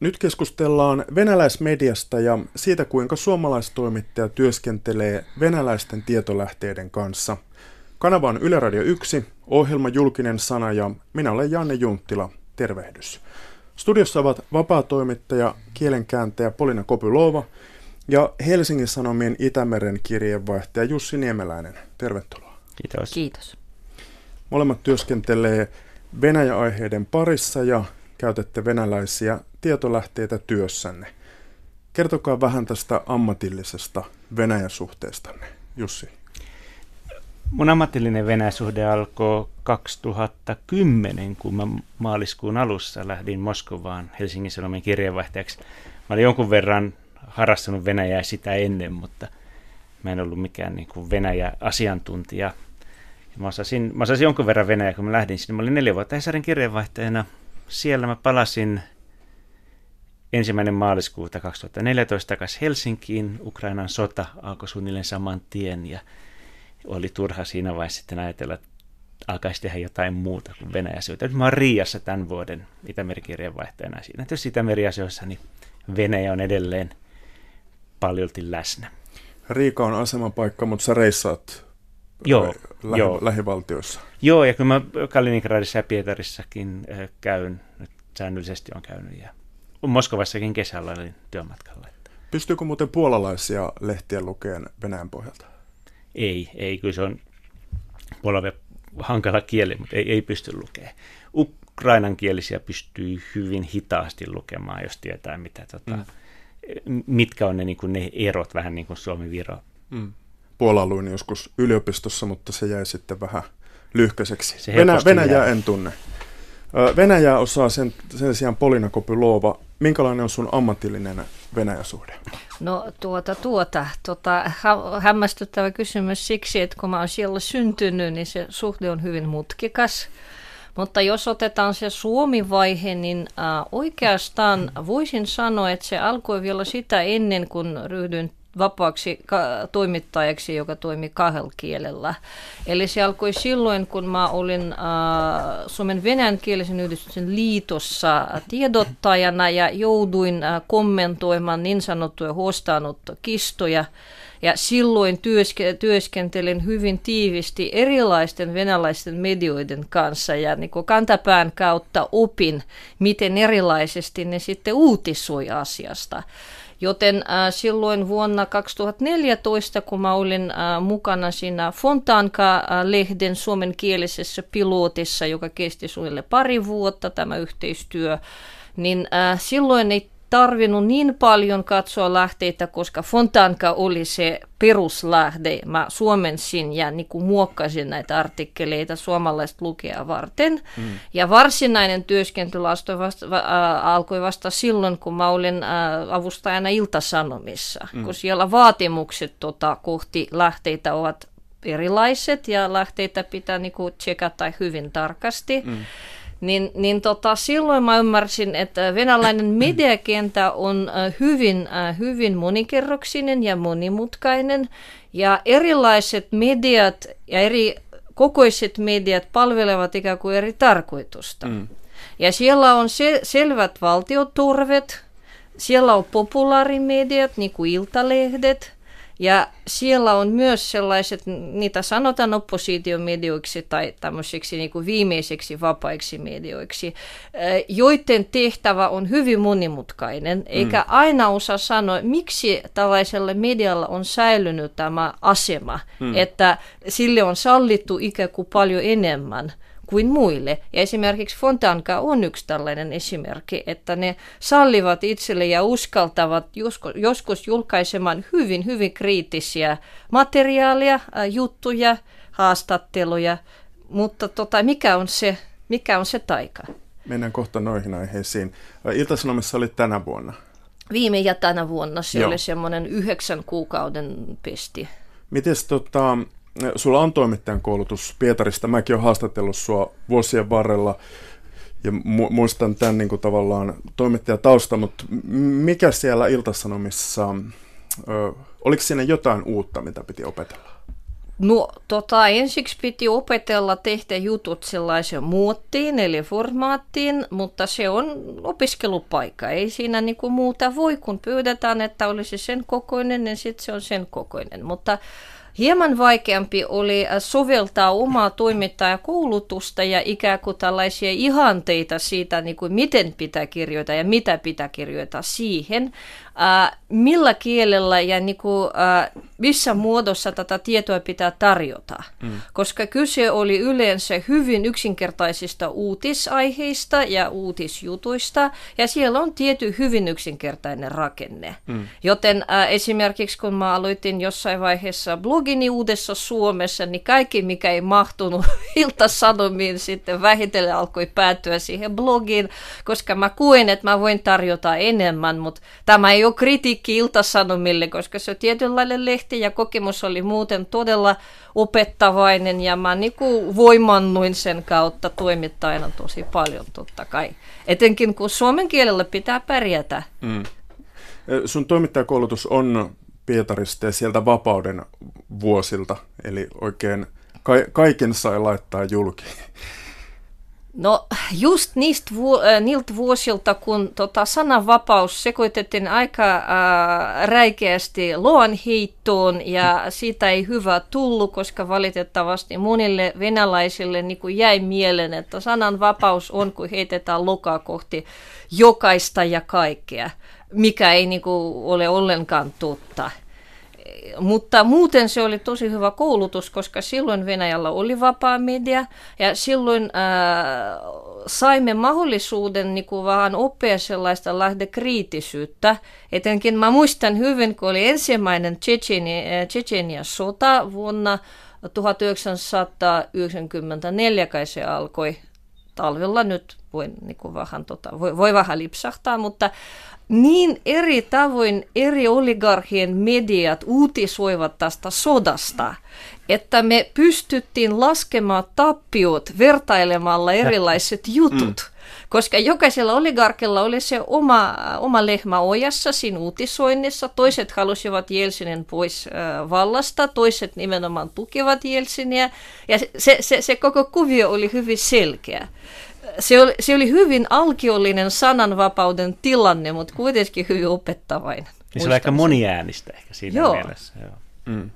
Nyt keskustellaan venäläismediasta ja siitä, kuinka suomalaistoimittaja työskentelee venäläisten tietolähteiden kanssa. Kanava on Yle Radio 1, ohjelma Julkinen sana ja minä olen Janne Junttila. Tervehdys. Studiossa ovat vapaatoimittaja, kielenkääntäjä Polina Kopylova ja Helsingin Sanomien Itämeren kirjeenvaihtaja Jussi Niemeläinen. Tervetuloa. Kiitos. Kiitos. Molemmat työskentelee Venäjä-aiheiden parissa ja käytätte venäläisiä tietolähteitä työssänne. Kertokaa vähän tästä ammatillisesta Venäjä-suhteestanne, Jussi. Mun ammatillinen Venäjä-suhde alkoi 2010, kun mä maaliskuun alussa lähdin Moskovaan Helsingin Sanomien kirjeenvaihtajaksi. Mä olin jonkun verran harrastanut Venäjää sitä ennen, mutta mä en ollut mikään niin kuin Venäjä-asiantuntija. Mä osasin, mä osasin jonkun verran Venäjää, kun mä lähdin sinne. Mä olin neljä vuotta Hesarin kirjeenvaihtajana. Siellä mä palasin ensimmäinen maaliskuuta 2014 takaisin Helsinkiin. Ukrainan sota alkoi suunnilleen saman tien ja oli turha siinä vaiheessa sitten ajatella, että alkaisi tehdä jotain muuta kuin Venäjä-asioita. Nyt mä oon Riassa tämän vuoden Itämeri-kirjeenvaihtajana siinä. Tietysti Itämeri-asioissa niin Venäjä on edelleen paljolti läsnä. Riika on asemapaikka, mutta sä reissaat joo, lähi- joo. lähivaltioissa. Joo, ja kyllä mä Kaliningradissa ja Pietarissakin äh, käyn, nyt säännöllisesti on käynyt, ja Moskovassakin kesällä olin työmatkalla. Pystyykö muuten puolalaisia lehtiä lukeen Venäjän pohjalta? Ei, ei, kyllä se on puolella hankala kieli, mutta ei, ei pysty lukemaan. Ukrainankielisiä pystyy hyvin hitaasti lukemaan, jos tietää, mitä, tota, mm. mitkä on ne, niin kuin ne erot, vähän niin kuin Suomi-Viro. Mm. Puola luin joskus yliopistossa, mutta se jäi sitten vähän lyhkäiseksi. Se Venä- Venäjää jää. en tunne. Venäjää osaa sen, sen sijaan Polina Kopylova. Minkälainen on sun ammatillinen Venäjä-suhde? No tuota, tuota, tuota hä- hämmästyttävä kysymys siksi, että kun mä oon siellä syntynyt, niin se suhde on hyvin mutkikas. Mutta jos otetaan se Suomi-vaihe, niin äh, oikeastaan voisin sanoa, että se alkoi vielä sitä ennen, kun ryhdyin vapaaksi toimittajaksi, joka toimi kahdella kielellä. Eli se alkoi silloin, kun mä olin äh, Suomen venäjänkielisen yhdistyksen liitossa tiedottajana ja jouduin äh, kommentoimaan niin sanottuja huostaanottokistoja. Ja silloin työske- työskentelin hyvin tiivisti erilaisten venäläisten medioiden kanssa ja niin kuin kantapään kautta opin, miten erilaisesti ne sitten uutisoi asiasta. Joten äh, silloin vuonna 2014, kun mä olin äh, mukana siinä Fontanka-lehden suomenkielisessä pilotissa, joka kesti suunnilleen pari vuotta tämä yhteistyö, niin äh, silloin ei tarvinnut niin paljon katsoa lähteitä, koska Fontanka oli se peruslähde. Mä suomensin ja niin kuin muokkasin näitä artikkeleita suomalaista lukea varten. Mm. Ja varsinainen työskentely vasta, äh, alkoi vasta silloin, kun mä olin äh, avustajana Iltasanomissa, mm. kun siellä vaatimukset tota, kohti lähteitä ovat erilaiset ja lähteitä pitää niin kuin tsekata hyvin tarkasti. Mm niin, niin tota, silloin mä ymmärsin, että venäläinen mediakenttä on äh, hyvin, äh, hyvin monikerroksinen ja monimutkainen, ja erilaiset mediat ja eri kokoiset mediat palvelevat ikään kuin eri tarkoitusta. Mm. Ja siellä on se, selvät valtioturvet, siellä on populaarimediat, niin kuin iltalehdet, ja siellä on myös sellaiset, niitä sanotaan oppositiomedioiksi tai tämmöisiksi niin kuin viimeiseksi vapaiksi medioiksi, joiden tehtävä on hyvin monimutkainen, eikä mm. aina osaa sanoa, miksi tällaisella medialla on säilynyt tämä asema, mm. että sille on sallittu ikään kuin paljon enemmän kuin muille. Ja esimerkiksi Fontanka on yksi tällainen esimerkki, että ne sallivat itselle ja uskaltavat joskus, julkaisemaan hyvin, hyvin kriittisiä materiaalia, juttuja, haastatteluja, mutta tota, mikä, on se, mikä on se taika? Mennään kohta noihin aiheisiin. Ilta-Sanomissa oli tänä vuonna. Viime ja tänä vuonna se Joo. oli semmoinen yhdeksän kuukauden pesti. Mites tota, sulla on toimittajan koulutus Pietarista. Mäkin olen haastatellut sua vuosien varrella ja mu- muistan tämän niin kuin tavallaan toimittajatausta, mutta mikä siellä Iltasanomissa, ö, oliko siinä jotain uutta, mitä piti opetella? No, tota, ensiksi piti opetella tehdä jutut sellaisen muottiin, eli formaattiin, mutta se on opiskelupaikka. Ei siinä niinku muuta voi, kun pyydetään, että olisi sen kokoinen, niin sitten se on sen kokoinen. Mutta Hieman vaikeampi oli äh, soveltaa omaa toimittajakoulutusta ja ikään kuin tällaisia ihanteita siitä, niin kuin miten pitää kirjoittaa ja mitä pitää kirjoittaa siihen, äh, millä kielellä ja niin kuin, äh, missä muodossa tätä tietoa pitää tarjota. Mm. Koska kyse oli yleensä hyvin yksinkertaisista uutisaiheista ja uutisjutuista, ja siellä on tietty hyvin yksinkertainen rakenne. Mm. Joten äh, esimerkiksi kun mä aloitin jossain vaiheessa blogini Uudessa Suomessa, niin kaikki, mikä ei mahtunut iltasanomiin, sitten vähitellen alkoi päätyä siihen blogiin, koska mä kuin, että mä voin tarjota enemmän, mutta tämä ei ole kritiikki iltasanomille, koska se on tietynlainen lehti ja kokemus oli muuten todella opettavainen ja mä niinku voimannuin sen kautta toimittajana tosi paljon totta kai. Etenkin kun suomen kielellä pitää pärjätä. Mm. Sun toimittajakoulutus on Pietarista ja sieltä vapauden vuosilta, eli oikein ka- kaiken sai laittaa julki. No just niistä vu- äh, niiltä vuosilta, kun tota, sananvapaus sekoitettiin aika äh, räikeästi luonheittoon ja siitä ei hyvä tullut, koska valitettavasti monille venäläisille niin kuin jäi mieleen, että sananvapaus on, kun heitetään lokaa kohti jokaista ja kaikkea, mikä ei niin kuin, ole ollenkaan totta mutta muuten se oli tosi hyvä koulutus, koska silloin Venäjällä oli vapaa media ja silloin ää, saimme mahdollisuuden niin kuin vähän oppia sellaista lähdekriittisyyttä. Etenkin mä muistan hyvin, kun oli ensimmäinen Tsetsenia sota vuonna 1994, kai se alkoi talvella nyt voin niin kuin vähän, tota, voi, voi vähän lipsahtaa, mutta niin eri tavoin eri oligarkien mediat uutisoivat tästä sodasta, että me pystyttiin laskemaan tappiot vertailemalla erilaiset jutut. Mm. Koska jokaisella oligarkilla oli se oma, oma lehmä ojassa siinä uutisoinnissa. Toiset halusivat Jelsinin pois vallasta, toiset nimenomaan tukivat Jelsiniä. Ja se, se, se koko kuvio oli hyvin selkeä se oli, se oli hyvin alkiollinen sananvapauden tilanne, mutta kuitenkin hyvin opettavainen. Ja se oli aika moniäänistä ehkä siinä joo. mielessä. Joo. Mm.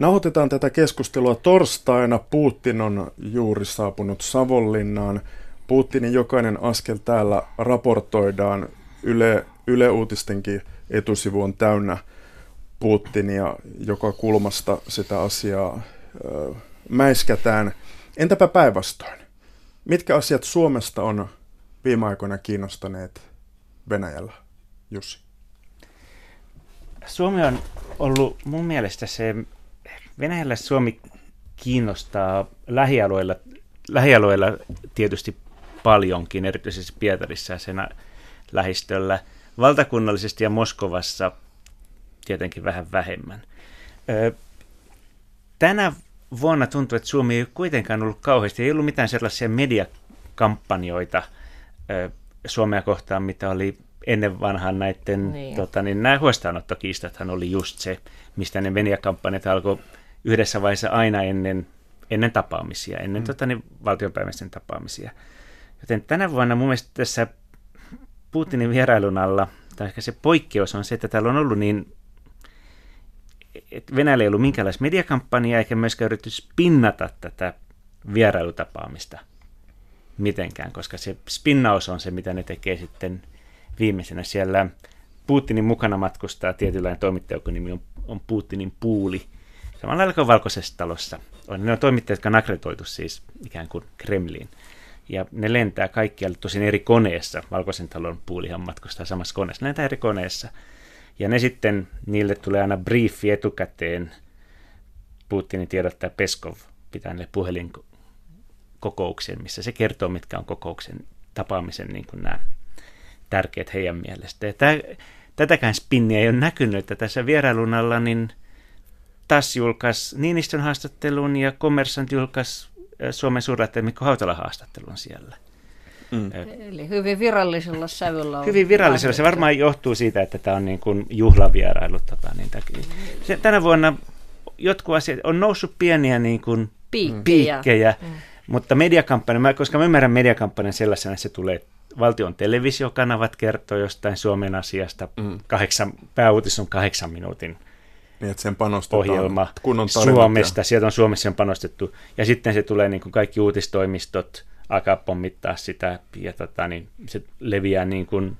Nauhoitetaan tätä keskustelua torstaina. Putin on juuri saapunut Savonlinnaan. Putinin jokainen askel täällä raportoidaan. Yle, Yle Uutistenkin etusivu on täynnä Putinia, joka kulmasta sitä asiaa ö, mäiskätään. Entäpä päinvastoin? Mitkä asiat Suomesta on viime aikoina kiinnostaneet Venäjällä, Jussi? Suomi on ollut mun mielestä se, Venäjällä Suomi kiinnostaa lähialueilla, lähialueilla tietysti paljonkin, erityisesti Pietarissa ja sen lähistöllä. Valtakunnallisesti ja Moskovassa tietenkin vähän vähemmän. Tänä vuonna tuntuu, että Suomi ei kuitenkaan ollut kauheasti, ei ollut mitään sellaisia mediakampanjoita Suomea kohtaan, mitä oli ennen vanhaan näiden, niin. tota, niin nämä huostaanottokiistathan oli just se, mistä ne mediakampanjat alkoi yhdessä vaiheessa aina ennen, ennen tapaamisia, ennen mm. tota, niin, valtionpäiväisten tapaamisia. Joten tänä vuonna mun mielestä tässä Putinin vierailun alla, tai ehkä se poikkeus on se, että täällä on ollut niin että Venäjällä ei ollut minkäänlaista mediakampanjaa eikä myöskään yritetty spinnata tätä vierailutapaamista mitenkään, koska se spinnaus on se, mitä ne tekee sitten viimeisenä. Siellä Putinin mukana matkustaa tietynlainen toimittaja, jonka nimi on, on Putinin puuli. Samalla lailla kuin Valkoisessa talossa. On, ne on toimittajat, jotka on akreditoitu siis ikään kuin Kremliin. Ja ne lentää kaikkialle tosin eri koneessa. Valkoisen talon puulihan matkustaa samassa koneessa. Ne lentää eri koneessa. Ja ne sitten, niille tulee aina briefi etukäteen. Putinin tiedottaa Peskov pitää ne puhelinkokouksen, missä se kertoo, mitkä on kokouksen tapaamisen niin kuin nämä tärkeät heidän mielestä. Ja tämä, tätäkään spinniä ei ole näkynyt, että tässä vierailun alla niin taas julkaisi Niinistön haastattelun ja Kommersant julkaisi Suomen suurlähetteen Mikko Hautala haastattelun siellä. Mm. Eli hyvin virallisella sävyllä. Hyvin virallisella. Se varmaan johtuu siitä, että tämä on niin kuin juhlavierailu. Tota, niin se, tänä vuonna jotkut asiat on noussut pieniä niin kuin Piikkejä. piikkejä mm. mutta mediakampanja, mä, koska mä ymmärrän mediakampanjan sellaisena, että se tulee valtion televisiokanavat kertoo jostain Suomen asiasta, mm. kahdeksan, pääuutis on kahdeksan minuutin niin, että sen ohjelma Suomesta, ja... sieltä on Suomessa on panostettu, ja sitten se tulee niin kuin kaikki uutistoimistot alkaa pommittaa sitä, ja tota, niin se leviää niin kuin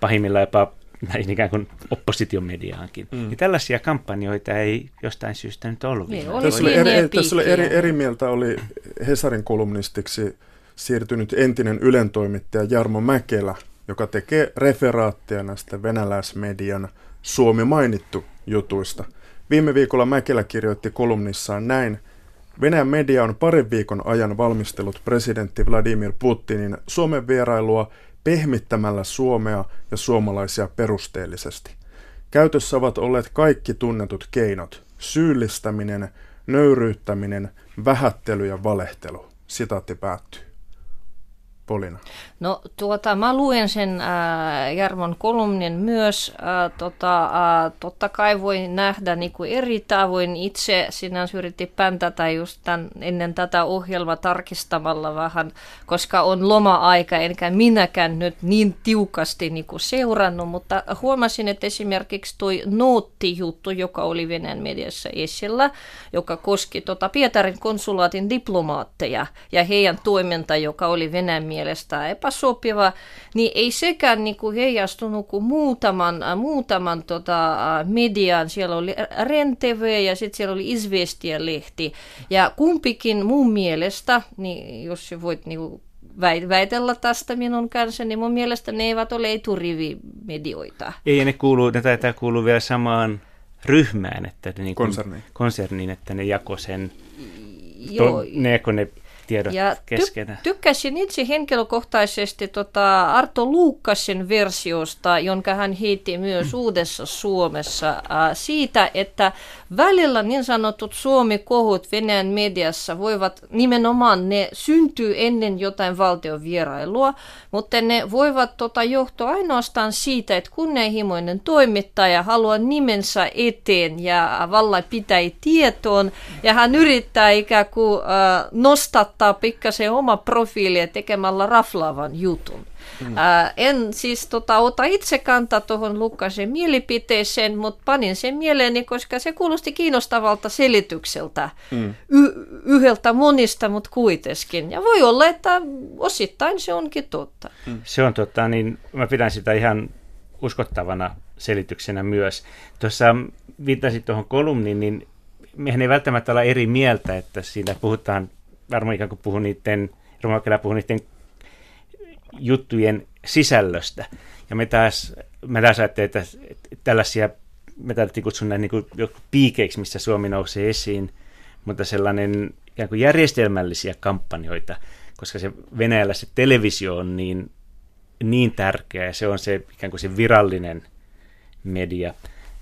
pahimmillaan jopa näin ikään kuin oppositiomediaankin. Mm. Niin tällaisia kampanjoita ei jostain syystä nyt ollut. Niin, oli tässä oli, eri, tässä oli eri, eri mieltä oli Hesarin kolumnistiksi siirtynyt entinen ylentoimittaja Jarmo Mäkelä, joka tekee referaattia näistä venäläismedian Suomi mainittu jutuista. Viime viikolla Mäkelä kirjoitti kolumnissaan näin, Venäjän media on parin viikon ajan valmistellut presidentti Vladimir Putinin Suomen vierailua pehmittämällä Suomea ja suomalaisia perusteellisesti. Käytössä ovat olleet kaikki tunnetut keinot, syyllistäminen, nöyryyttäminen, vähättely ja valehtelu. Sitaatti päättyy. Polina? No tuota, mä luen sen äh, Jarmon kolumnin myös. Äh, tota, äh, totta kai voi nähdä niin kuin eri tavoin. Itse sinänsä yritti päntätä just tämän, ennen tätä ohjelmaa tarkistamalla vähän, koska on loma-aika, enkä minäkään nyt niin tiukasti niin kuin seurannut, mutta huomasin, että esimerkiksi toi noottijuttu, joka oli Venäjän mediassa esillä, joka koski tota Pietarin konsulaatin diplomaatteja ja heidän toiminta, joka oli Venäjän mielestä epäsopiva, niin ei sekään niin kuin heijastunut kuin muutaman, äh, muutaman tota, äh, median. Siellä oli RenTV ja sitten siellä oli Izvestia-lehti. Ja kumpikin mun mielestä, niin jos voit niin kuin väitellä tästä minun kanssa, niin mun mielestä ne eivät ole eturivimedioita. Ei, ne kuuluu, ne taitaa kuulua vielä samaan ryhmään, että ne, niin kuin, konserniin. konserniin, että ne jako sen, Joo. To, ne, ne tiedot ja keskenään. Ty- tykkäsin itse henkilökohtaisesti tota Arto Luukkasin versiosta, jonka hän heitti myös Uudessa Suomessa, äh, siitä, että välillä niin sanotut Suomi-kohut Venäjän mediassa voivat nimenomaan, ne syntyy ennen jotain valtion vierailua, mutta ne voivat tota, johtua ainoastaan siitä, että kunnianhimoinen toimittaja haluaa nimensä eteen ja vallan pitää tietoon, ja hän yrittää ikään kuin äh, nostaa ottaa pikkasen oma profiili tekemällä raflaavan jutun. Mm. Ää, en siis tota, ota itse kantaa tuohon Lukasen mielipiteeseen, mutta panin sen mieleeni, koska se kuulosti kiinnostavalta selitykseltä. Mm. Y- yhdeltä monista, mutta kuitenkin. Ja voi olla, että osittain se onkin totta. Mm. Se on totta, niin mä pidän sitä ihan uskottavana selityksenä myös. Tuossa viittasit tuohon kolumniin, niin mehän ei välttämättä olla eri mieltä, että siinä puhutaan varmaan ikään kuin puhun niiden, Romakela puhuu niiden juttujen sisällöstä. Ja me taas, me taas ajattelemme, että, tällaisia, me tarvittiin kutsua näin niin kuin piikeiksi, missä Suomi nousee esiin, mutta sellainen ikään kuin järjestelmällisiä kampanjoita, koska se Venäjällä se televisio on niin, niin tärkeä ja se on se ikään kuin se virallinen media,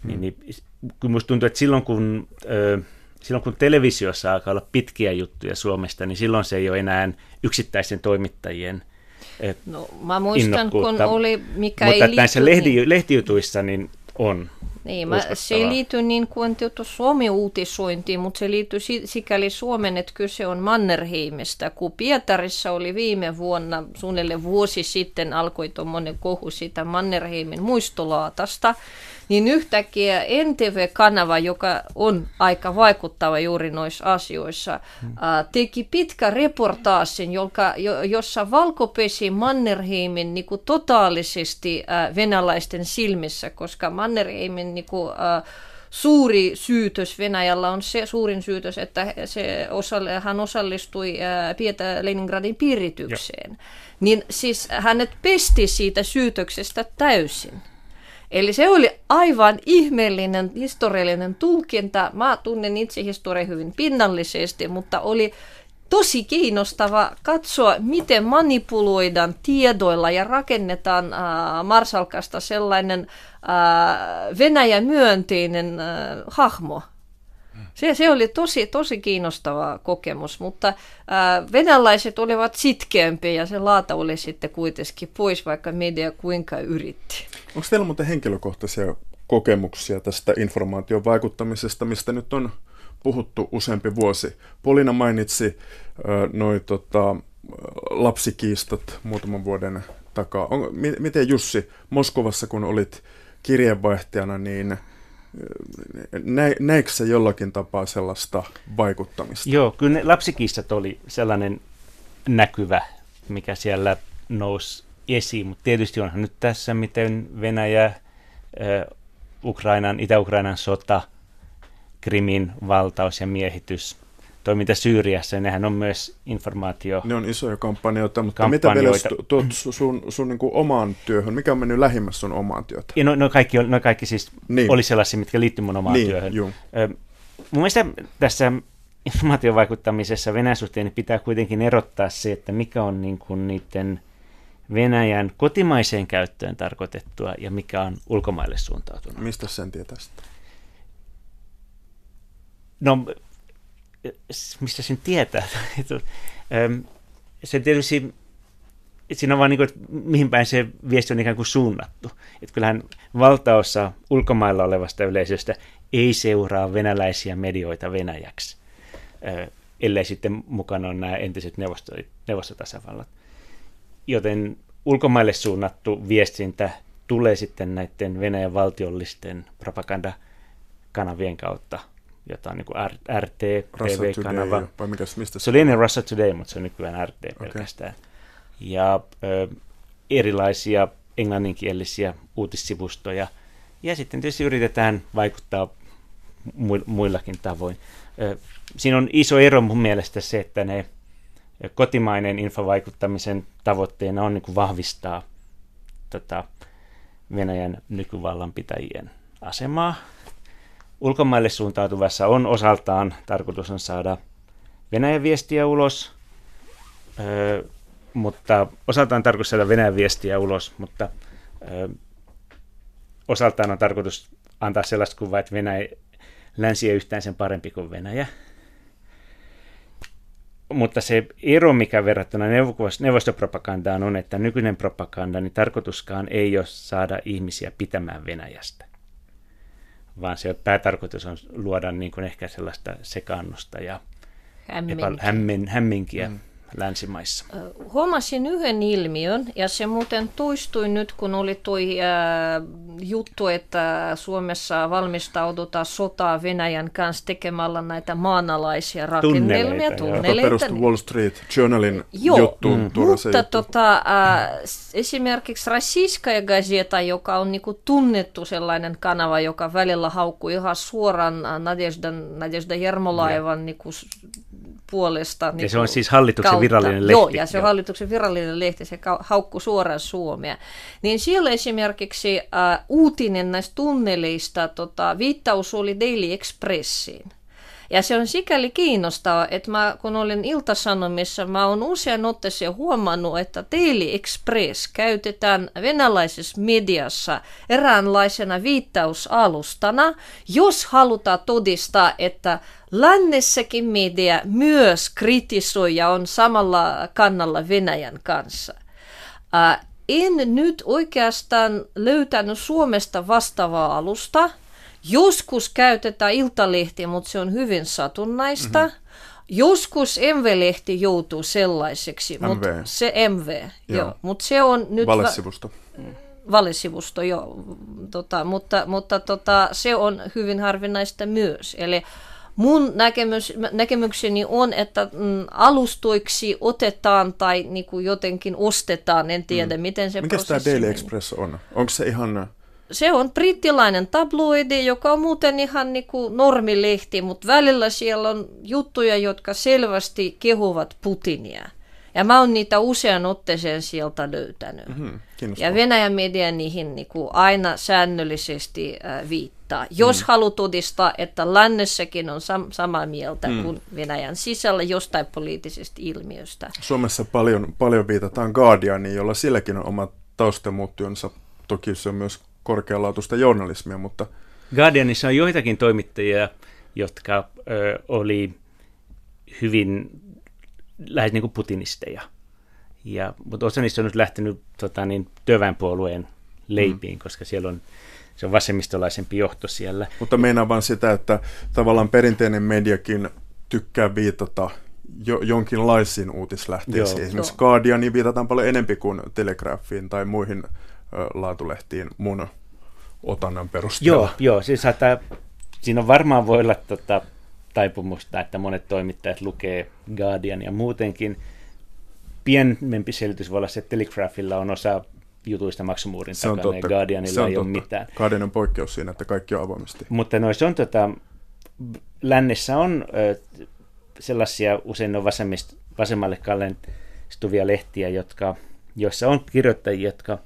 niin, mm. niin, niin kyllä musta tuntuu, että silloin kun ö, silloin kun televisiossa alkaa olla pitkiä juttuja Suomesta, niin silloin se ei ole enää yksittäisen toimittajien eh, No mä muistan, kun oli, mikä Mutta ei näissä lehti, niin... lehtijutuissa niin on. Niin, mä, se ei liity niin kuin Suomi-uutisointiin, mutta se liittyy sikäli Suomen, että kyse on Mannerheimista. Kun Pietarissa oli viime vuonna, suunnilleen vuosi sitten, alkoi tuommoinen kohu sitä Mannerheimin muistolaatasta, niin yhtäkkiä NTV-kanava, joka on aika vaikuttava juuri noissa asioissa, hmm. teki pitkä reportaasin, joka, jossa valkopesi Mannerheimin niin kuin totaalisesti venäläisten silmissä, koska Mannerheimin niin kuin, suuri syytös Venäjällä on se suurin syytös, että se osalle, hän osallistui Pietä Leningradin piiritykseen. Ja. Niin siis hänet pesti siitä syytöksestä täysin. Eli se oli aivan ihmeellinen historiallinen tulkinta. Mä tunnen itse historian hyvin pinnallisesti, mutta oli tosi kiinnostava katsoa, miten manipuloidaan tiedoilla ja rakennetaan äh, Marsalkasta sellainen äh, Venäjä-myönteinen äh, hahmo. Se, se oli tosi, tosi kiinnostava kokemus, mutta äh, venäläiset olivat sitkeämpiä ja se laata oli sitten kuitenkin pois, vaikka media kuinka yritti. Onko teillä muuten henkilökohtaisia kokemuksia tästä informaation vaikuttamisesta, mistä nyt on puhuttu useampi vuosi. Polina mainitsi noin tota, lapsikiistat muutaman vuoden takaa. On, miten Jussi, Moskovassa kun olit kirjeenvaihtajana, niin nä, näikö se jollakin tapaa sellaista vaikuttamista? Joo, kyllä ne lapsikiistat oli sellainen näkyvä, mikä siellä nousi esiin, mutta tietysti onhan nyt tässä, miten Venäjä, Ukrainan, Itä-Ukrainan sota, Krimin valtaus ja miehitys – toiminta Syyriassa, nehän on myös informaatio. Ne on isoja kampanjoita, mutta kampanjoita. mitä vielä tuot sun, sun niin kuin omaan työhön? Mikä on mennyt lähimmässä sun omaan työtä? Ja no, no, kaikki, no kaikki siis niin. oli sellaisia, mitkä liittyivät mun omaan niin, työhön. Juu. mun mielestä tässä informaatiovaikuttamisessa Venäjän suhteen niin pitää kuitenkin erottaa se, että mikä on niin kuin niiden Venäjän kotimaiseen käyttöön tarkoitettua ja mikä on ulkomaille suuntautunut. Mistä sen tietää sitä? No mistä sen tietää? se tietysti, siinä on vaan niin kuin, että mihin päin se viesti on ikään kuin suunnattu. Että kyllähän valtaosa ulkomailla olevasta yleisöstä ei seuraa venäläisiä medioita venäjäksi, ellei sitten mukana on nämä entiset neuvostotasavallat. Joten ulkomaille suunnattu viestintä tulee sitten näiden Venäjän valtiollisten propagandakanavien kautta jota on niin kuin RT, TV-kanava. Vai mikäs, mistä se oli ennen Russia Today, mutta se on nykyään RT okay. pelkästään. Ja ö, erilaisia englanninkielisiä uutissivustoja. Ja sitten tietysti yritetään vaikuttaa muillakin tavoin. Ö, siinä on iso ero mun mielestä se, että ne kotimainen infovaikuttamisen tavoitteena on niin kuin vahvistaa tota, Venäjän nykyvallanpitäjien asemaa ulkomaille suuntautuvassa on osaltaan tarkoitus on saada Venäjän viestiä ulos, mutta osaltaan tarkoitus saada Venäjän viestiä ulos, mutta osaltaan on tarkoitus antaa sellaista kuvaa, että Venäjä, länsi ei yhtään sen parempi kuin Venäjä. Mutta se ero, mikä verrattuna neuvostopropagandaan on, että nykyinen propaganda, niin tarkoituskaan ei ole saada ihmisiä pitämään Venäjästä vaan se päätarkoitus on luoda niin kuin ehkä sellaista sekaannusta ja hämminkiä, hämmin, hämminkiä mm. Länsimaissa. Huomasin yhden ilmiön, ja se muuten toistui nyt, kun oli tuo äh, juttu, että Suomessa valmistaudutaan sotaa Venäjän kanssa tekemällä näitä maanalaisia rakennelmia, tunneleita. Joka Wall Street Journalin Joo, juttuun. Mm. Mutta tota, äh, esimerkiksi Rassiskaya Gazeta, joka on niinku tunnettu sellainen kanava, joka välillä haukkuu ihan suoraan Nadezhda, Nadezhda Jermolaivan niinku puolesta. Ja niin se on siis hallituksen kautta. virallinen lehti. Joo, ja se on hallituksen virallinen lehti, se haukkuu suoraan Suomea. Niin siellä esimerkiksi äh, uutinen näistä tunneleista, tota, viittaus oli Daily Expressiin. Ja se on sikäli kiinnostavaa, että mä, kun olin Iltasanomissa, mä oon usein otteeseen huomannut, että Daily Express käytetään venäläisessä mediassa eräänlaisena viittausalustana, jos halutaan todistaa, että lännessäkin media myös kritisoi ja on samalla kannalla Venäjän kanssa. En nyt oikeastaan löytänyt Suomesta vastaavaa alusta, Joskus käytetään iltalehtiä, mutta se on hyvin satunnaista. Mm-hmm. Joskus MV-lehti joutuu sellaiseksi, MV. mutta se MV, joo. joo. mutta se on nyt... Valesivusto. Va- valesivusto, joo. Tota, mutta mutta tota, se on hyvin harvinaista myös. Eli mun näkemys, näkemykseni on, että mm, alustoiksi otetaan tai niin kuin jotenkin ostetaan, en tiedä mm. miten se Mikä tämä Daily Express on? Onko se ihan se on brittiläinen tabloidi, joka on muuten ihan niin kuin normilehti, mutta välillä siellä on juttuja, jotka selvästi kehuvat Putinia. Ja mä oon niitä usean otteeseen sieltä löytänyt. Mm-hmm, ja Venäjän media niihin niin kuin aina säännöllisesti äh, viittaa. Jos mm. haluat todistaa, että lännessäkin on sam- samaa mieltä mm. kuin Venäjän sisällä jostain poliittisesta ilmiöstä. Suomessa paljon, paljon viitataan Guardianiin, jolla silläkin on omat taustamuuttionsa. Toki se on myös korkealaatuista journalismia, mutta... Guardianissa on joitakin toimittajia, jotka ö, oli hyvin lähes niin kuin putinisteja. Ja, mutta osa niistä on nyt lähtenyt tota, niin, työväenpuolueen leipiin, mm. koska siellä on se on vasemmistolaisempi johto siellä. Mutta meinaa vaan sitä, että tavallaan perinteinen mediakin tykkää viitata jo, jonkinlaisiin uutislähteisiin. Joo. Esimerkiksi Guardianiin viitataan paljon enempi kuin Telegraphiin tai muihin laatulehtiin mun otannan perusteella. Joo, joo siis saattaa, siinä on varmaan voi olla tota, taipumusta, että monet toimittajat lukee Guardian ja muutenkin. Pienempi selitys voi olla se, että Telegraphilla on osa jutuista maksumuurin se takana totta. ja Guardianilla se ei totta. ole mitään. Guardian on poikkeus siinä, että kaikki on avoimesti. Mutta noissa on tota, lännessä on ö, sellaisia, usein on vasemmist, vasemmalle kallistuvia lehtiä, jotka, joissa on kirjoittajia, jotka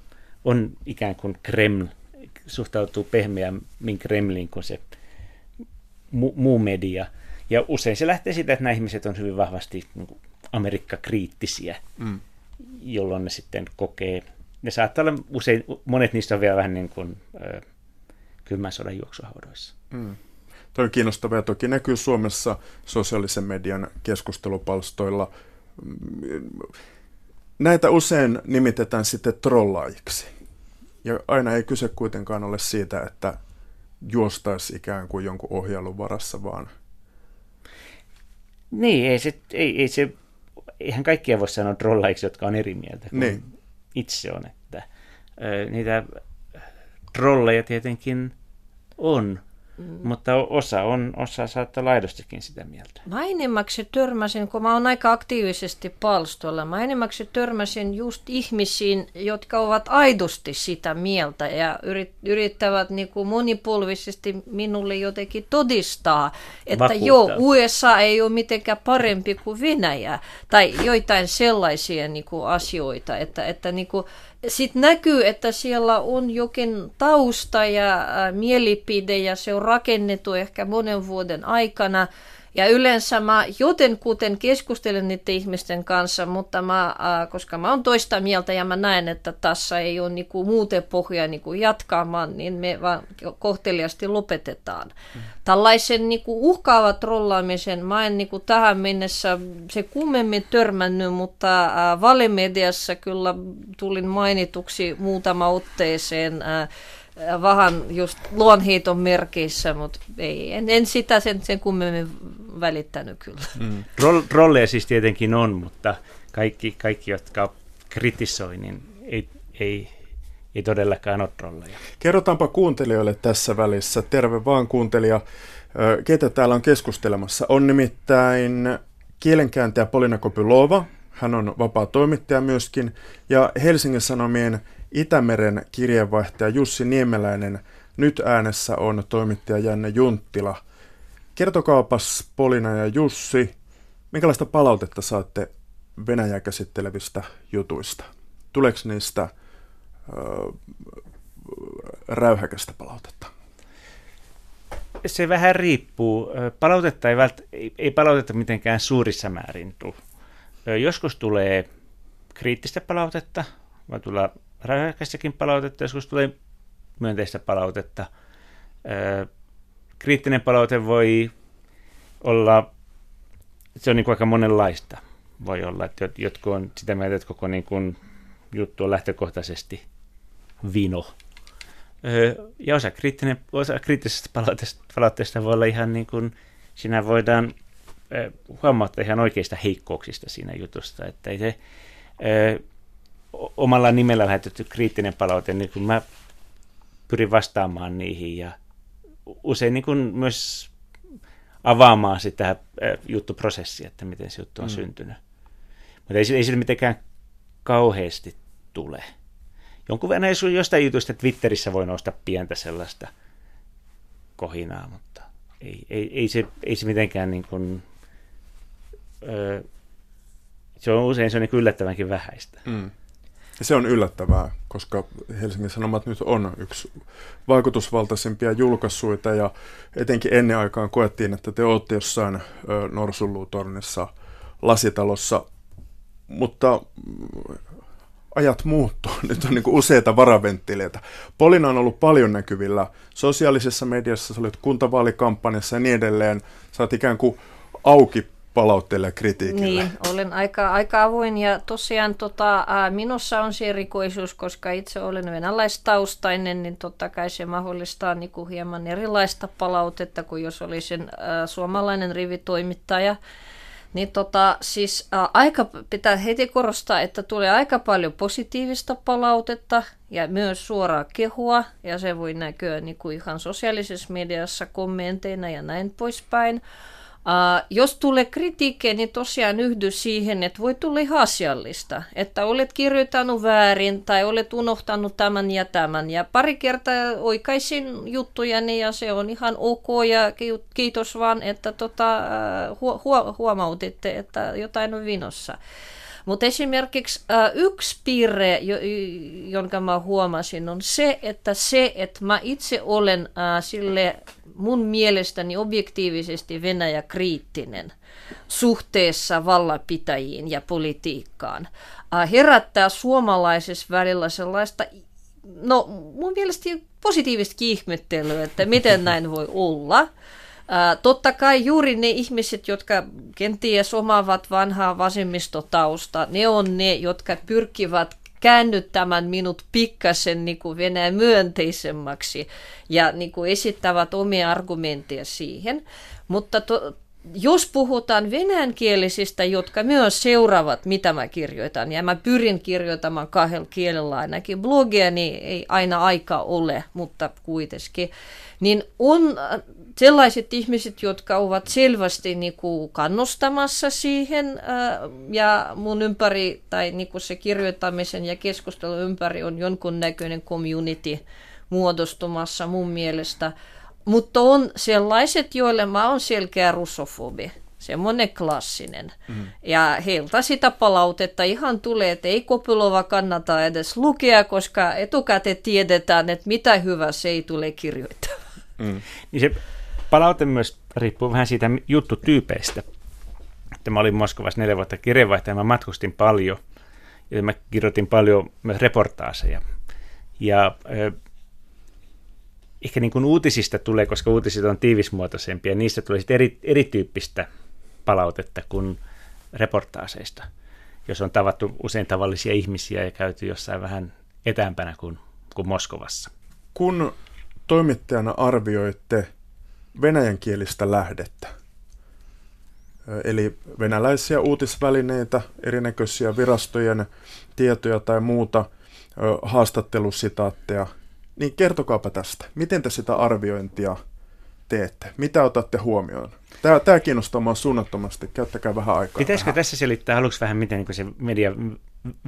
on ikään kuin Kreml, suhtautuu pehmeämmin Kremliin kuin se mu- muu media. Ja usein se lähtee siitä, että nämä ihmiset on hyvin vahvasti niin Amerikka-kriittisiä, mm. jolloin ne sitten kokee, ne saattaa olla usein, monet niistä on vielä vähän niin kuin ö, kylmän sodan juoksuhaudoissa. Mm. Tuo on kiinnostavaa ja toki näkyy Suomessa sosiaalisen median keskustelupalstoilla. Näitä usein nimitetään sitten trollaajiksi. Ja aina ei kyse kuitenkaan ole siitä, että juostaisi ikään kuin jonkun ohjailun varassa, vaan... Niin, ei se, ei, ei se, eihän kaikkia voi sanoa trollaiksi, jotka on eri mieltä kuin niin. itse on. Että, ö, niitä trolleja tietenkin on, Mm. Mutta osa, on, osa saattaa laidostikin sitä mieltä. Mä enimmäksi törmäsin, kun mä oon aika aktiivisesti palstolla, mä enimmäksi törmäsin just ihmisiin, jotka ovat aidosti sitä mieltä ja yrittävät niin kuin monipolvisesti minulle jotenkin todistaa, että Vakuuttaa. joo, USA ei ole mitenkään parempi kuin Venäjä tai joitain sellaisia niin kuin asioita, että, että niin kuin, sitten näkyy, että siellä on jokin tausta ja äh, mielipide ja se on rakennettu ehkä monen vuoden aikana – ja yleensä mä jotenkuten keskustelen niiden ihmisten kanssa, mutta mä, äh, koska mä oon toista mieltä ja mä näen, että tässä ei ole niinku muuten pohjaa niinku jatkamaan, niin me vaan kohteliasti lopetetaan. Mm. Tällaisen niinku uhkaavat trollaamisen mä en niinku tähän mennessä se kummemmin törmännyt, mutta äh, valemediassa kyllä tulin mainituksi muutama otteeseen äh, vähän just luonhiiton merkeissä, mutta ei, en, en sitä sen, sen kummemmin välittänyt kyllä. Mm. Roll, rolleja siis tietenkin on, mutta kaikki, kaikki jotka kritisoi, niin ei, ei, ei todellakaan ole trolleja. Kerrotaanpa kuuntelijoille tässä välissä. Terve vaan kuuntelija. Ketä täällä on keskustelemassa? On nimittäin kielenkääntäjä Polina Kopylova. Hän on vapaa toimittaja myöskin. Ja Helsingin Sanomien Itämeren kirjeenvaihtaja Jussi Niemeläinen. Nyt äänessä on toimittaja Janne Junttila. Kertokaapas Polina ja Jussi, minkälaista palautetta saatte Venäjää käsittelevistä jutuista? Tuleeko niistä ö, räyhäkästä palautetta? Se vähän riippuu. Palautetta ei, vält, ei, ei palautetta mitenkään suurissa määrin tule. Joskus tulee kriittistä palautetta, vai tulla räyhäkästäkin palautetta, joskus tulee myönteistä palautetta. Kriittinen palaute voi olla, se on niin kuin aika monenlaista. Voi olla, että jotkut on sitä mieltä, että koko niin kuin juttu on lähtökohtaisesti vino. Ja osa, kriittinen, osa kriittisestä palautteesta, palautteesta voi olla ihan niin kuin, siinä voidaan huomauttaa ihan oikeista heikkouksista siinä jutusta, että ei se, omalla nimellä lähetetty kriittinen palaute, niin kun mä pyrin vastaamaan niihin ja usein niin kun myös avaamaan sitä juttuprosessia, että miten se juttu on mm. syntynyt. Mutta ei, ei sille mitenkään kauheasti tule. Jonkun verran ei jostain jutusta Twitterissä voi nousta pientä sellaista kohinaa, mutta ei, ei, ei, se, ei se mitenkään niin kuin, ö, se on usein se on niin yllättävänkin vähäistä. Mm. Ja se on yllättävää, koska Helsingin Sanomat nyt on yksi vaikutusvaltaisimpia julkaisuita ja etenkin ennen aikaan koettiin, että te olette jossain Norsunluutornissa lasitalossa, mutta ajat muuttuu. Nyt on niin useita varaventtileitä. Polina on ollut paljon näkyvillä sosiaalisessa mediassa, sä olit kuntavaalikampanjassa ja niin edelleen. Sä oot ikään kuin auki palautteelle ja kritiikille. Niin, olen aika, aika avoin ja tosiaan tota, minussa on se erikoisuus, koska itse olen venäläistaustainen, niin totta kai se mahdollistaa niin kuin hieman erilaista palautetta kuin jos olisin ä, suomalainen rivitoimittaja. Niin tota, siis ä, aika pitää heti korostaa, että tulee aika paljon positiivista palautetta ja myös suoraa kehua, ja se voi näkyä niin kuin ihan sosiaalisessa mediassa kommenteina ja näin poispäin. Uh, jos tulee kritiikkiä, niin tosiaan yhdy siihen, että voi tulla ihan asiallista, että olet kirjoittanut väärin tai olet unohtanut tämän ja tämän. Ja pari kertaa oikaisin juttujani ja se on ihan ok ja kiitos vaan, että tota, uh, hu- huomautitte, että jotain on vinossa. Mutta esimerkiksi äh, yksi piirre, jo, jonka mä huomasin, on se, että se, että mä itse olen äh, sille mun mielestäni objektiivisesti Venäjä-kriittinen suhteessa vallapitäjiin ja politiikkaan, äh, herättää suomalaisessa välillä sellaista, no mun mielestä positiivista kiihmettelyä, että miten näin voi olla – totta kai juuri ne ihmiset, jotka kenties omaavat vanhaa vasemmistotausta, ne on ne, jotka pyrkivät käännyttämään minut pikkasen niin kuin Venäjän myönteisemmäksi ja niin kuin esittävät omia argumentteja siihen. Mutta to, jos puhutaan venäjänkielisistä, jotka myös seuraavat, mitä mä kirjoitan, ja mä pyrin kirjoittamaan kahdella kielellä ainakin blogia, niin ei aina aika ole, mutta kuitenkin, niin on sellaiset ihmiset, jotka ovat selvästi niin kuin kannustamassa siihen ää, ja mun ympäri tai niin kuin se kirjoittamisen ja keskustelun ympäri on jonkunnäköinen community muodostumassa mun mielestä. Mutta on sellaiset, joille mä oon selkeä russofobi semmoinen klassinen. Mm. Ja heiltä sitä palautetta ihan tulee, että ei Kopylova kannata edes lukea, koska etukäteen tiedetään, että mitä hyvä se ei tule kirjoittaa. Mm. Niin se palaute myös riippuu vähän siitä juttutyypeistä. Että mä olin Moskovassa neljä vuotta kirjeenvaihtaja, mä matkustin paljon ja mä kirjoitin paljon myös reportaaseja. Ja ehkä niin kuin uutisista tulee, koska uutiset on tiivismuotoisempia, niistä tulee sitten eri, erityyppistä palautetta kuin reportaaseista, jos on tavattu usein tavallisia ihmisiä ja käyty jossain vähän etäämpänä kuin, kuin Moskovassa. Kun toimittajana arvioitte venäjänkielistä lähdettä. Eli venäläisiä uutisvälineitä, erinäköisiä virastojen tietoja tai muuta, haastattelusitaatteja. Niin kertokaapa tästä. Miten te sitä arviointia teette? Mitä otatte huomioon? Tämä, tämä kiinnostaa minua suunnattomasti. Käyttäkää vähän aikaa. Pitäisikö tähän. tässä selittää aluksi vähän, miten niin se media,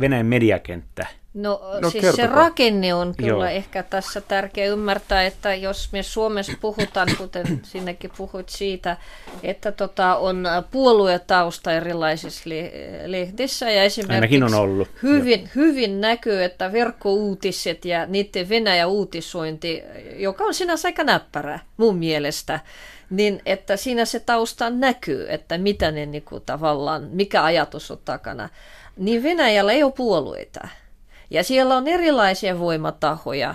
Venäjän mediakenttä No, no siis kertokaa. se rakenne on kyllä Joo. ehkä tässä tärkeä ymmärtää, että jos me Suomessa puhutaan, kuten sinnekin puhuit siitä, että tota, on puoluetausta erilaisissa lehdissä ja esimerkiksi on ollut. Hyvin, hyvin näkyy, että verkkouutiset ja niiden Venäjä uutisointi, joka on sinänsä aika näppärä mun mielestä, niin että siinä se tausta näkyy, että mitä ne niin kuin, tavallaan, mikä ajatus on takana. Niin Venäjällä ei ole puolueita. Ja siellä on erilaisia voimatahoja.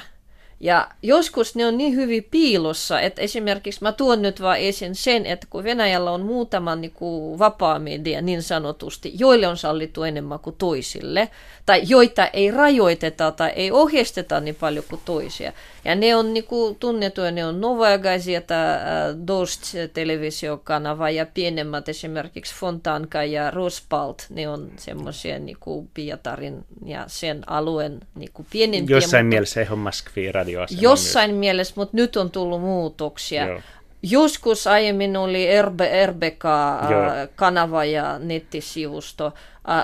Ja joskus ne on niin hyvin piilossa, että esimerkiksi mä tuon nyt vaan esiin sen, että kun Venäjällä on muutama niin kuin vapaa media niin sanotusti, joille on sallittu enemmän kuin toisille, tai joita ei rajoiteta tai ei ohjeisteta niin paljon kuin toisia. Ja ne on niin kuin tunnettuja, ne on Novaya Gazeta, äh, Dost televisiokanava ja pienemmät esimerkiksi Fontanka ja Rospalt, ne on semmoisia niin kuin Pietarin ja sen alueen niin kuin pienempiä. Jossain mutta, mielessä ihan Moskvi radioasema Jossain myös. mielessä, mutta nyt on tullut muutoksia. Joo. Joskus aiemmin oli RB, RBK-kanava ja nettisivusto,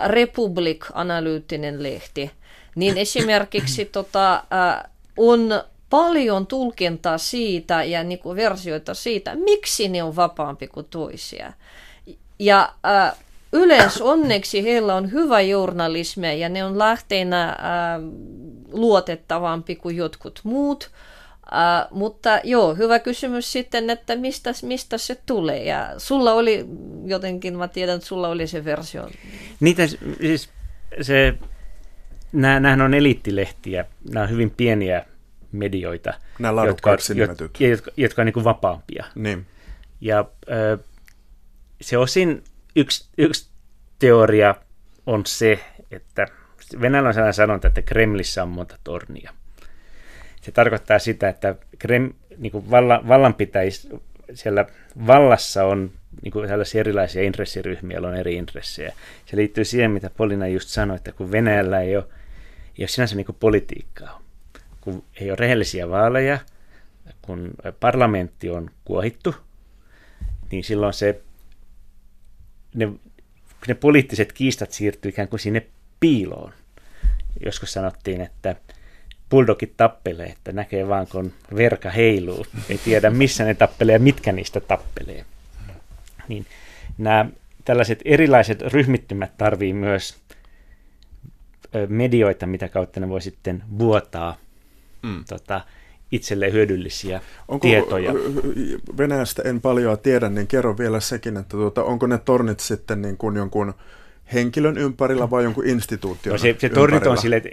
Republic analyyttinen lehti. Niin esimerkiksi tota, on paljon tulkintaa siitä ja niin kuin versioita siitä, miksi ne on vapaampi kuin toisia. Ja äh, yleensä onneksi heillä on hyvä journalismia ja ne on lähteenä äh, luotettavampi kuin jotkut muut. Uh, mutta joo, hyvä kysymys sitten, että mistä, mistä se tulee. Ja sulla oli jotenkin, mä tiedän, että sulla oli se versio. Niitä siis se, nämä, on eliittilehtiä, nämä on hyvin pieniä medioita, nämä jotka, jotka, jotka, jotka on niin kuin vapaampia. Niin. Ja se osin yksi, yksi teoria on se, että Venäjällä on sellainen sanonta, että Kremlissä on monta tornia. Se tarkoittaa sitä, että Krem, niin kuin vallan, vallanpitäjis, siellä vallassa on niin kuin tällaisia erilaisia intressiryhmiä, on eri intressejä. Se liittyy siihen, mitä Polina just sanoi, että kun Venäjällä ei ole, ei ole sinänsä niin kuin politiikkaa, kun ei ole rehellisiä vaaleja, kun parlamentti on kuohittu, niin silloin se, ne, ne poliittiset kiistat siirtyy ikään kuin sinne piiloon. Joskus sanottiin, että bulldogit tappelee, että näkee vaan kun verka heiluu, ei tiedä missä ne tappelee ja mitkä niistä tappelee. Niin nämä tällaiset erilaiset ryhmittymät tarvii myös medioita, mitä kautta ne voi sitten vuotaa mm. tota, itselleen hyödyllisiä onko, tietoja. Venäjästä en paljon tiedä, niin kerro vielä sekin, että tuota, onko ne tornit sitten niin kuin jonkun henkilön ympärillä vai jonkun instituution no se, se tornit on sille, että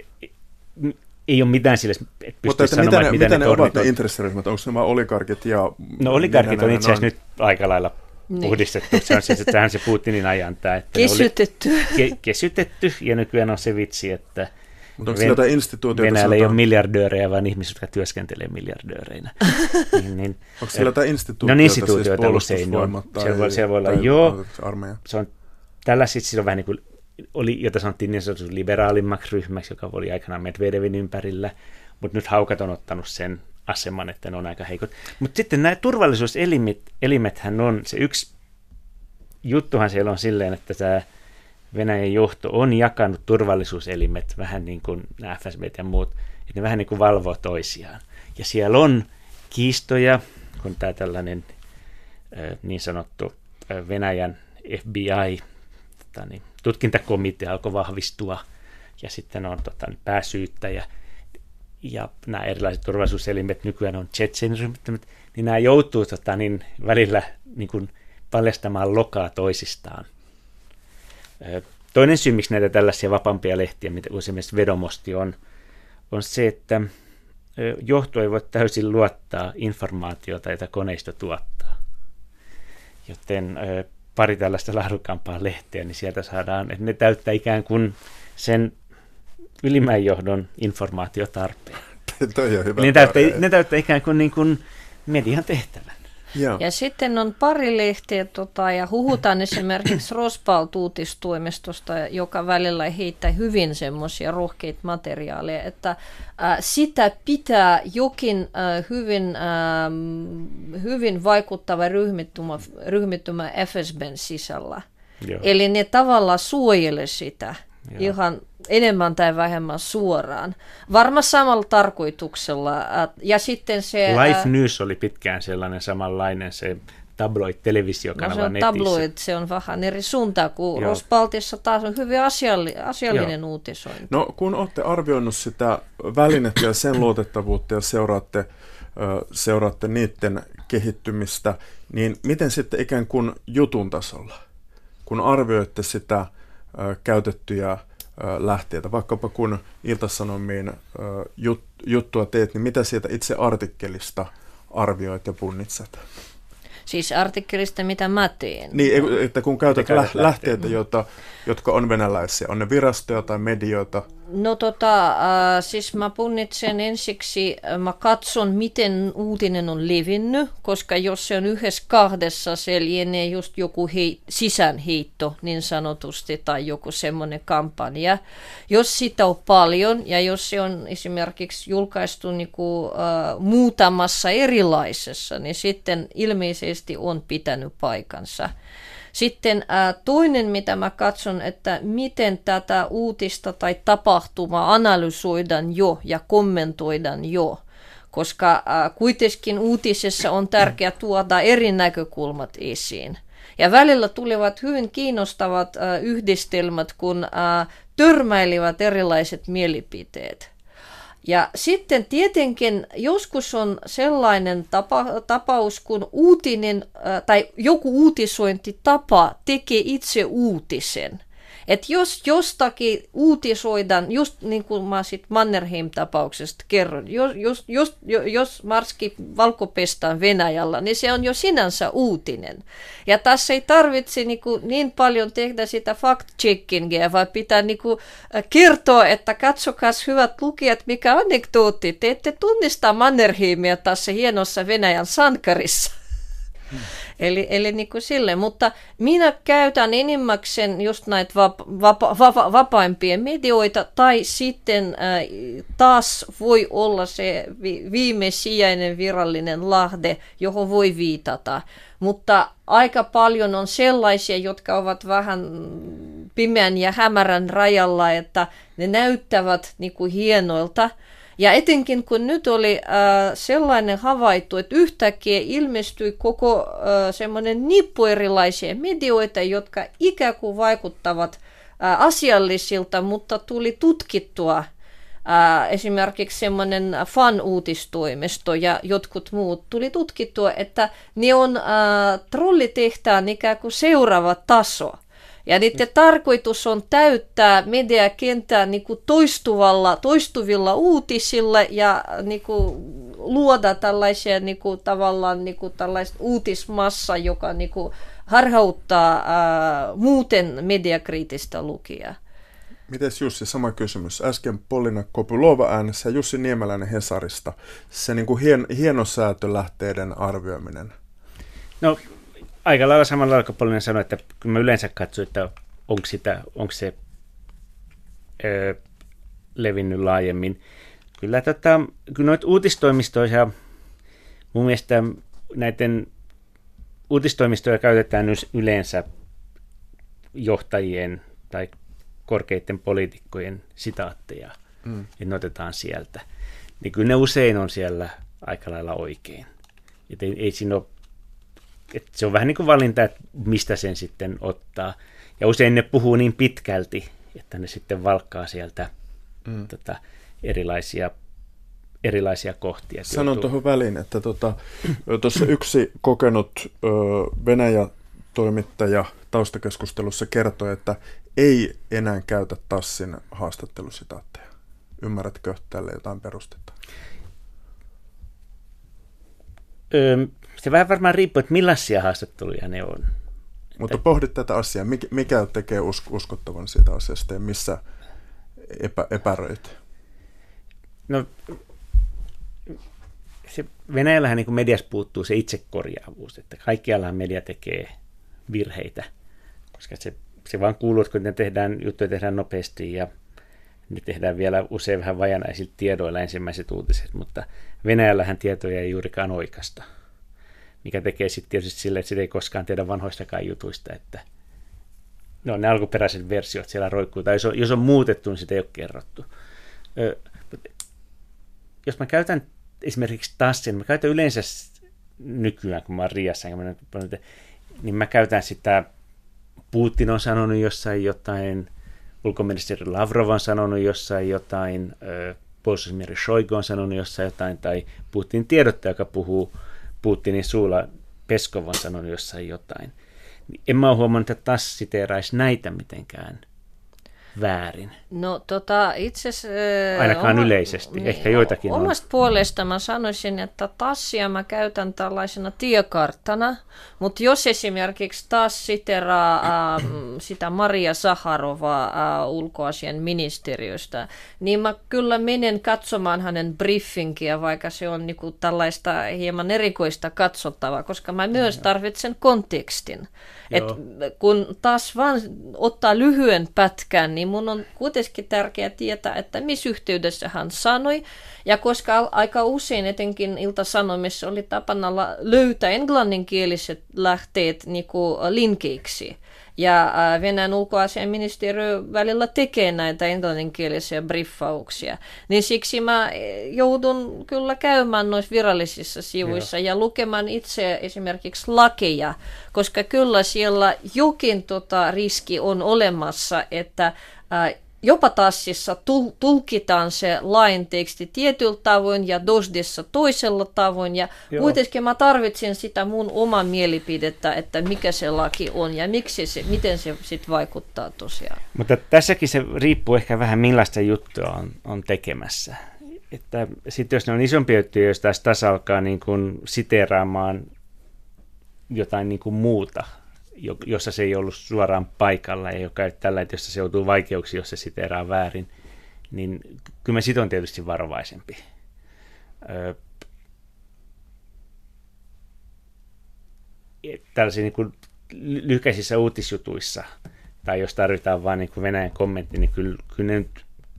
ei ole mitään sille, että Mutta että sanomaan, mitä ne, mitä ne, ne ovat ne intressiryhmät? Onko nämä oligarkit ja... No oligarkit on itse asiassa nyt aika lailla niin. puhdistettu. Se on siis, että tähän se Putinin ajan tämä. Että kesytetty. Oli, ke, kesytetty ja nykyään on se vitsi, että mutta onko Ven- instituutioita? Venäjällä ei ole miljardöörejä, vaan ihmiset, jotka työskentelee miljardööreinä. niin, niin, onko siellä jotain instituutioita? No instituutioita siis usein on. Siellä voi, siellä voi olla, joo. Armeija. Se on, tällä sitten silloin vähän niin kuin oli, jota sanottiin niin sanotusti liberaalimmaksi ryhmäksi, joka oli aikanaan Medvedevin ympärillä, mutta nyt haukat on ottanut sen aseman, että ne on aika heikot. Mutta sitten nämä turvallisuuselimet, elimethän on, se yksi juttuhan siellä on silleen, että tämä Venäjän johto on jakanut turvallisuuselimet vähän niin kuin FSB ja muut, että ne vähän niin kuin valvoo toisiaan. Ja siellä on kiistoja, kun tämä tällainen niin sanottu Venäjän FBI, tota niin, tutkintakomitea alkoi vahvistua ja sitten on tota, pääsyyttäjä ja nämä erilaiset turvallisuuselimet nykyään on tsetseniryhmittymät, niin nämä joutuu tota, niin, välillä niin kuin, paljastamaan lokaa toisistaan. Toinen syy, miksi näitä tällaisia vapaampia lehtiä, mitä esimerkiksi Vedomosti on, on se, että johto ei voi täysin luottaa informaatiota, jota koneisto tuottaa. Joten pari tällaista laadukkaampaa lehteä, niin sieltä saadaan, että ne täyttää ikään kuin sen ylimmän johdon informaatiotarpeen. Toi on hyvä ne, täyttää, ne täyttää ikään kuin, niin kuin median tehtävän. Joo. Ja sitten on pari lehteä, tota, ja huhutaan esimerkiksi Rospalt uutistoimistosta, joka välillä heittää hyvin semmoisia rohkeita materiaaleja, että äh, sitä pitää jokin äh, hyvin, äh, hyvin vaikuttava ryhmittymä, ryhmittymä FSBn sisällä. Joo. Eli ne tavallaan suojele sitä. Joo. ihan enemmän tai vähemmän suoraan. Varmaan samalla tarkoituksella. Ja sitten se... Life News oli pitkään sellainen samanlainen, se tabloid televisiokanava no, se on tabloid, se on vähän eri suuntaan, kun Joo. Rospaltissa taas on hyvin asialli, asiallinen Joo. uutisointi. No kun olette arvioinut sitä välinettä ja sen luotettavuutta ja seuraatte, seuraatte niiden kehittymistä, niin miten sitten ikään kuin jutun tasolla, kun arvioitte sitä käytettyjä lähteitä. Vaikkapa kun Iltasanomiin jut, juttua teet, niin mitä sieltä itse artikkelista arvioit ja punnitset? Siis artikkelista, mitä mä teen. Niin, että kun käytät lä- lähteitä, joita, jotka on venäläisiä, on ne virastoja tai medioita? No tota, äh, siis mä punnitsen ensiksi, äh, mä katson miten uutinen on levinnyt, koska jos se on yhdessä kahdessa, se lienee just joku hei, sisäänheitto niin sanotusti tai joku semmoinen kampanja. Jos sitä on paljon ja jos se on esimerkiksi julkaistu niinku, äh, muutamassa erilaisessa, niin sitten ilmeisesti on pitänyt paikansa. Sitten ää, toinen, mitä mä katson, että miten tätä uutista tai tapahtumaa analysoidaan jo ja kommentoidaan jo koska ää, kuitenkin uutisessa on tärkeää tuoda eri näkökulmat esiin. Ja välillä tulivat hyvin kiinnostavat ää, yhdistelmät, kun törmäilivät erilaiset mielipiteet. Ja sitten tietenkin joskus on sellainen tapa, tapaus, kun uutinen äh, tai joku uutisointitapa tekee itse uutisen. Että jos jostakin uutisoidaan, just niin kuin mä sit Mannerheim-tapauksesta kerron, jos, jos, jos, jos Marski valkopestaan Venäjällä, niin se on jo sinänsä uutinen. Ja tässä ei tarvitse niin, kuin, niin paljon tehdä sitä fact-checkingia, vaan pitää niin kuin, kertoa, että katsokas hyvät lukijat, mikä anekdootti, te ette tunnista Mannerheimia tässä hienossa Venäjän sankarissa. Hmm. Eli, eli niin kuin sille, mutta minä käytän enimmäkseen just näitä vapa, vapa, vapa, vapaimpia medioita, tai sitten äh, taas voi olla se vi, viimesijainen virallinen lahde, johon voi viitata. Mutta aika paljon on sellaisia, jotka ovat vähän pimeän ja hämärän rajalla, että ne näyttävät niin kuin hienoilta, ja etenkin kun nyt oli äh, sellainen havaittu, että yhtäkkiä ilmestyi koko äh, semmoinen nippu erilaisia medioita, jotka ikään kuin vaikuttavat äh, asiallisilta, mutta tuli tutkittua äh, esimerkiksi semmoinen fan-uutistoimisto ja jotkut muut tuli tutkittua, että ne on äh, trollitehtään ikään kuin seuraava taso. Ja niiden tarkoitus on täyttää mediakenttää niin kuin toistuvalla, toistuvilla uutisilla ja niin kuin luoda tällaisia niin kuin, tavallaan niin kuin, tällaista uutismassa, joka niin kuin, harhauttaa ää, muuten mediakriittistä lukijaa. Mites Jussi, sama kysymys. Äsken Polina Kopulova äänessä ja Jussi Niemeläinen Hesarista. Se niin kuin hien, hienosäätölähteiden arvioiminen. No aika lailla samalla Polinen sanoi, että kun mä yleensä katson, että onko, sitä, onko se ö, levinnyt laajemmin. Kyllä, tota, kyllä noita uutistoimistoja, mun mielestä näiden uutistoimistoja käytetään yleensä johtajien tai korkeiden poliitikkojen sitaatteja, mm. ja ne otetaan sieltä. Niin kyllä ne usein on siellä aika lailla oikein. Et ei, ei siinä ole et se on vähän niin kuin valinta, että mistä sen sitten ottaa. Ja usein ne puhuu niin pitkälti, että ne sitten valkkaa sieltä mm. tota, erilaisia, erilaisia kohtia. Sanon tuohon väliin, että tuossa tota, yksi kokenut ö, Venäjä-toimittaja taustakeskustelussa kertoi, että ei enää käytä Tassin haastattelusitaatteja. Ymmärrätkö tälle jotain perustetta? Öö, se vähän varmaan riippuu, että millaisia haastatteluja ne on. Mutta pohdit tätä asiaa, mikä tekee uskottavan siitä asiasta ja missä epä, epäröit? No, se Venäjällähän niin mediassa puuttuu se itsekorjaavuus, että kaikkiallahan media tekee virheitä, koska se, se vaan kuuluu, että kun ne tehdään, juttuja tehdään nopeasti ja ne tehdään vielä usein vähän vajanaisilla tiedoilla ensimmäiset uutiset, mutta Venäjällähän tietoja ei juurikaan oikeasta mikä tekee sitten tietysti sille, että sitä ei koskaan tiedä vanhoistakaan jutuista, että no, ne alkuperäiset versiot siellä roikkuu, tai jos on, jos on muutettu, niin sitä ei ole kerrottu. Ö, jos mä käytän esimerkiksi tassin, mä käytän yleensä nykyään, kun mä oon Riassa, niin mä käytän sitä, Putin on sanonut jossain jotain, ulkoministeri Lavrov on sanonut jossain jotain, puolustusministeri Shoigu on sanonut jossain jotain, tai Putin tiedottaja, joka puhuu Putinin suulla Peskov on sanonut jossain jotain. En mä ole huomannut, että taas siteeraisi näitä mitenkään – väärin? No tota, itse Ainakaan oma, yleisesti, niin, ehkä joitakin Omasta on. puolesta mä sanoisin, että tassia mä käytän tällaisena tiekarttana, mutta jos esimerkiksi taas siteraa äh, sitä Maria Saharovaa äh, ulkoasian ministeriöstä, niin mä kyllä menen katsomaan hänen briefingiä, vaikka se on niinku tällaista hieman erikoista katsottavaa, koska mä myös tarvitsen kontekstin. Et kun taas vaan ottaa lyhyen pätkän, niin mun on kuitenkin tärkeää tietää, että missä yhteydessä hän sanoi. Ja koska aika usein etenkin iltasanomissa oli tapana löytää englanninkieliset lähteet niin linkeiksi, ja äh, Venäjän ulkoasiaministeriö välillä tekee näitä englanninkielisiä briefauksia. Niin siksi mä eh, joudun kyllä käymään noissa virallisissa sivuissa Joo. ja lukemaan itse esimerkiksi lakeja, koska kyllä siellä jokin tota riski on olemassa, että äh, jopa tassissa tul- tulkitaan se lain teksti tietyllä tavoin ja dosdissa toisella tavoin. Ja Joo. kuitenkin mä tarvitsin sitä mun oman mielipidettä, että mikä se laki on ja miksi se, miten se sitten vaikuttaa tosiaan. Mutta tässäkin se riippuu ehkä vähän millaista juttua on, on tekemässä. Että sitten jos ne on isompia juttuja, jos taas taas alkaa niin kuin siteeraamaan jotain niin kuin muuta, jossa se ei ollut suoraan paikalla ja joka tällä, että jossa se joutuu vaikeuksiin, jos se siteeraa väärin, niin kyllä mä sit on tietysti varovaisempi. Öö, tällaisia niin lyhkäisissä uutisjutuissa, tai jos tarvitaan vain niin Venäjän kommentti, niin kyllä, kyllä, ne,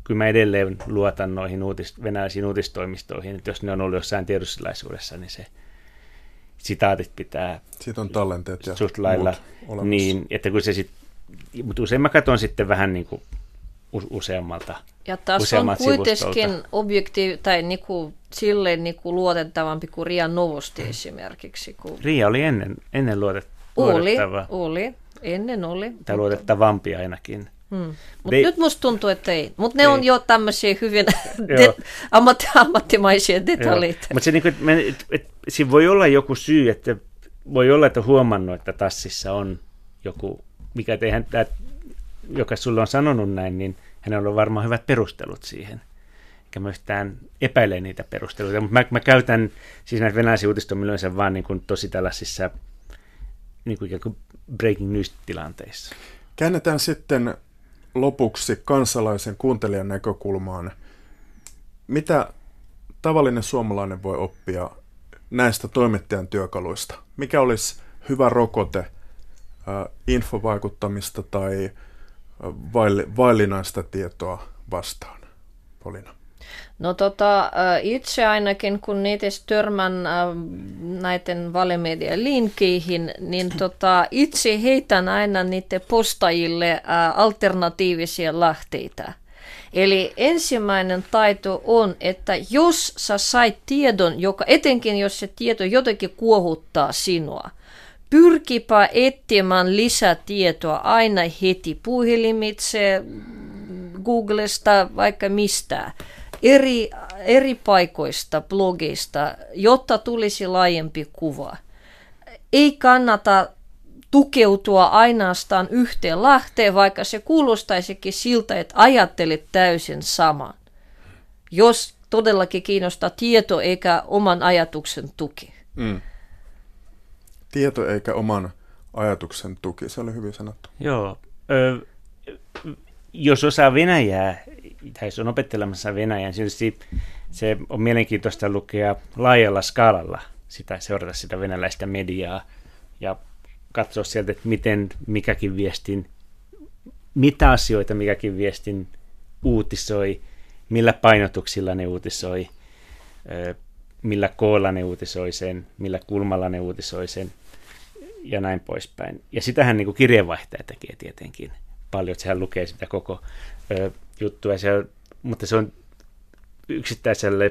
kyllä mä edelleen luotan noihin uutis, venäläisiin uutistoimistoihin, että jos ne on ollut jossain tiedotustilaisuudessa, niin se, sitaatit pitää Siitä on tallenteet ja suht lailla, niin, että kun se sit, mutta usein mä katson sitten vähän niin kuin useammalta Ja tässä on kuitenkin objektiivi, tai niinku, silleen niinku luotettavampi kuin Ria Novosti esimerkiksi. Kun... Ria oli ennen, ennen luotet, oli, Oli, ennen oli. Tai luotettavampi ainakin. Hmm. Mutta nyt musta tuntuu, että ei. Mutta ne ei. on jo tämmöisiä hyvin det, ammatti, ammattimaisia detaljeita. Mutta se, niinku, et, et, siinä voi olla joku syy, että voi olla, että huomannut, että tassissa on joku, mikä teihän, tämä, joka sulle on sanonut näin, niin hänellä on varmaan hyvät perustelut siihen. Eikä mä yhtään epäile niitä perusteluita, mutta mä, mä käytän siis näitä venäläisiä uutistomiloissa vaan niin kuin tosi tällaisissa niin kuin breaking news-tilanteissa. Käännetään sitten lopuksi kansalaisen kuuntelijan näkökulmaan. Mitä tavallinen suomalainen voi oppia näistä toimittajan työkaluista? Mikä olisi hyvä rokote äh, infovaikuttamista tai vaillinaista tietoa vastaan? Polina. No tota, itse ainakin kun niitä törmän näiden valemedian linkkeihin, niin tota, itse heitän aina niiden postajille alternatiivisia lähteitä. Eli ensimmäinen taito on, että jos sä sait tiedon, joka etenkin jos se tieto jotenkin kuohuttaa sinua, pyrkipä etsimään lisätietoa aina heti puhelimitse, Googlesta, vaikka mistä eri, eri paikoista, blogeista, jotta tulisi laajempi kuva. Ei kannata tukeutua ainoastaan yhteen lähteen, vaikka se kuulostaisikin siltä, että ajattelet täysin saman. Jos todellakin kiinnostaa tieto eikä oman ajatuksen tuki. Mm. Tieto eikä oman ajatuksen tuki, se oli hyvin sanottu. Joo. Ö, jos osaa Venäjää, tai jos on opettelemassa Venäjää, niin tietysti se on mielenkiintoista lukea laajalla skaalalla sitä, seurata sitä venäläistä mediaa ja katsoa sieltä, että miten mikäkin viestin, mitä asioita mikäkin viestin uutisoi, millä painotuksilla ne uutisoi, millä koolla ne uutisoi sen, millä kulmalla ne uutisoi sen ja näin poispäin. Ja sitähän niin kuin kirjeenvaihtaja tekee tietenkin paljon, että sehän lukee sitä koko ö, juttua, se, mutta se on yksittäiselle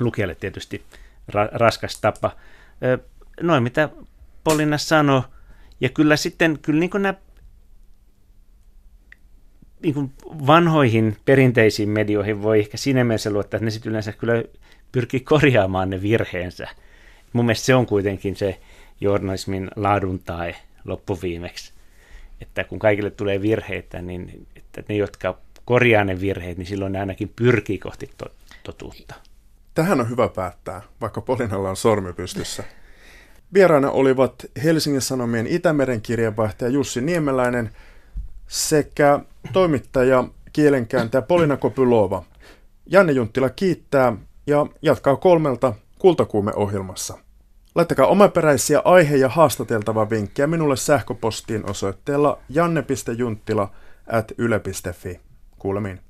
lukijalle tietysti ra, raskas tapa. Noin mitä Polina sanoi, ja kyllä sitten, kyllä niin kuin nämä niin kuin vanhoihin perinteisiin medioihin voi ehkä siinä mielessä luottaa, että ne sitten yleensä kyllä pyrkii korjaamaan ne virheensä. Mun mielestä se on kuitenkin se journalismin laadun tai loppuviimeksi että kun kaikille tulee virheitä, niin että ne, jotka korjaa ne virheet, niin silloin ne ainakin pyrkii kohti to- totuutta. Tähän on hyvä päättää, vaikka Polinalla on sormi pystyssä. Vieraana olivat Helsingin Sanomien Itämeren kirjeenvaihtaja Jussi Niemeläinen sekä toimittaja kielenkääntäjä Polina Kopylova. Janne Junttila kiittää ja jatkaa kolmelta kultakuume-ohjelmassa. Laittakaa omaperäisiä aihe- ja haastateltava vinkkejä minulle sähköpostiin osoitteella janne.junttila at yle.fi. Kuulemiin.